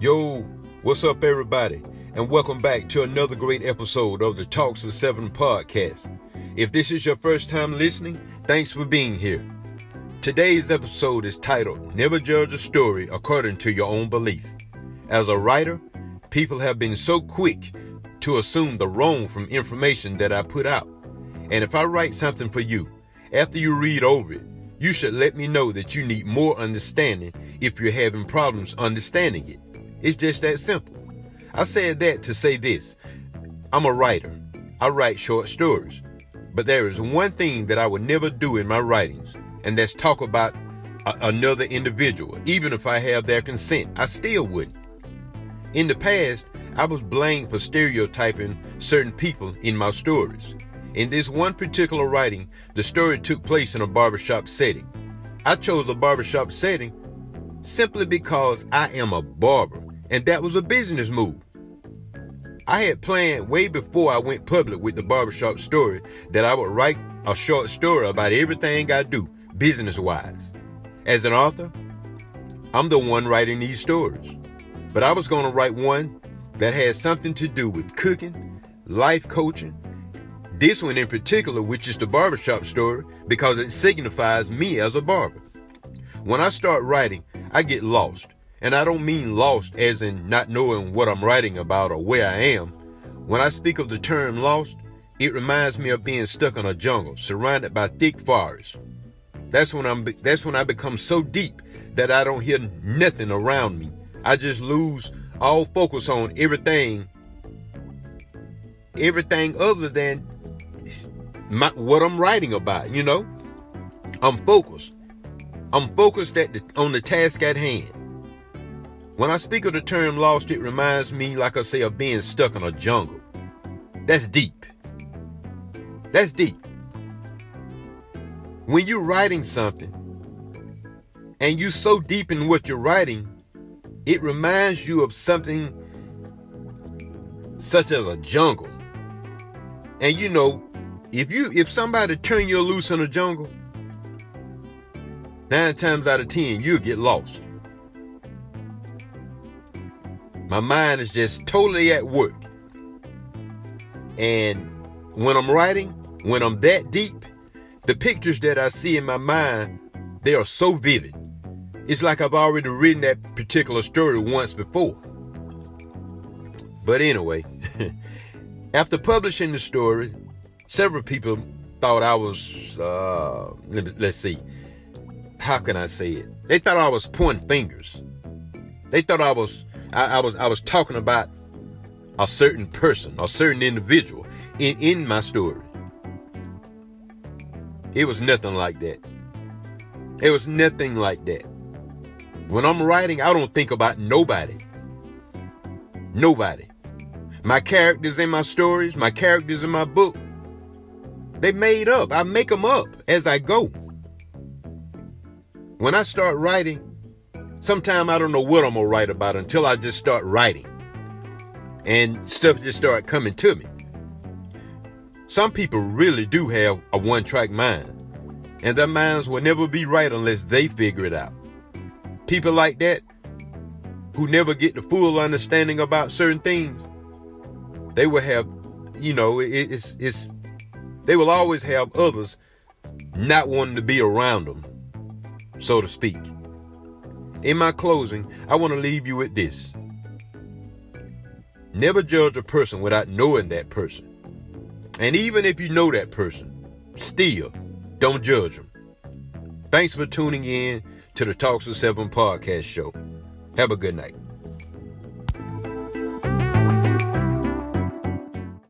Yo, what's up, everybody? And welcome back to another great episode of the Talks with Seven podcast. If this is your first time listening, thanks for being here. Today's episode is titled Never Judge a Story According to Your Own Belief. As a writer, people have been so quick to assume the wrong from information that I put out. And if I write something for you, after you read over it, you should let me know that you need more understanding if you're having problems understanding it. It's just that simple. I said that to say this. I'm a writer. I write short stories. But there is one thing that I would never do in my writings, and that's talk about a- another individual. Even if I have their consent, I still wouldn't. In the past, I was blamed for stereotyping certain people in my stories. In this one particular writing, the story took place in a barbershop setting. I chose a barbershop setting simply because I am a barber and that was a business move. I had planned way before I went public with the barbershop story that I would write a short story about everything I do business wise. As an author, I'm the one writing these stories. But I was going to write one that had something to do with cooking, life coaching, this one in particular, which is the barbershop story, because it signifies me as a barber. When I start writing, I get lost. And I don't mean lost as in not knowing what I'm writing about or where I am. When I speak of the term lost, it reminds me of being stuck in a jungle surrounded by thick forest. That's when I'm that's when I become so deep that I don't hear nothing around me. I just lose all focus on everything everything other than my, what I'm writing about, you know? I'm focused. I'm focused at the, on the task at hand. When I speak of the term lost, it reminds me, like I say, of being stuck in a jungle. That's deep. That's deep. When you're writing something and you're so deep in what you're writing, it reminds you of something such as a jungle. And you know, if you if somebody turn you loose in a jungle, nine times out of ten you'll get lost. My mind is just totally at work. And when I'm writing, when I'm that deep, the pictures that I see in my mind, they are so vivid. It's like I've already written that particular story once before. But anyway, after publishing the story, several people thought I was, uh, let, us see, how can I say it? They thought I was pointing fingers. They thought I was I, I was I was talking about a certain person, a certain individual in, in my story. It was nothing like that. It was nothing like that. When I'm writing, I don't think about nobody. Nobody. My characters in my stories, my characters in my book, they made up. I make them up as I go. When I start writing, Sometimes I don't know what I'm gonna write about until I just start writing. And stuff just start coming to me. Some people really do have a one track mind. And their minds will never be right unless they figure it out. People like that, who never get the full understanding about certain things, they will have, you know, it's, it's, they will always have others not wanting to be around them, so to speak. In my closing, I want to leave you with this. Never judge a person without knowing that person. And even if you know that person, still don't judge them. Thanks for tuning in to the Talks of Seven podcast show. Have a good night.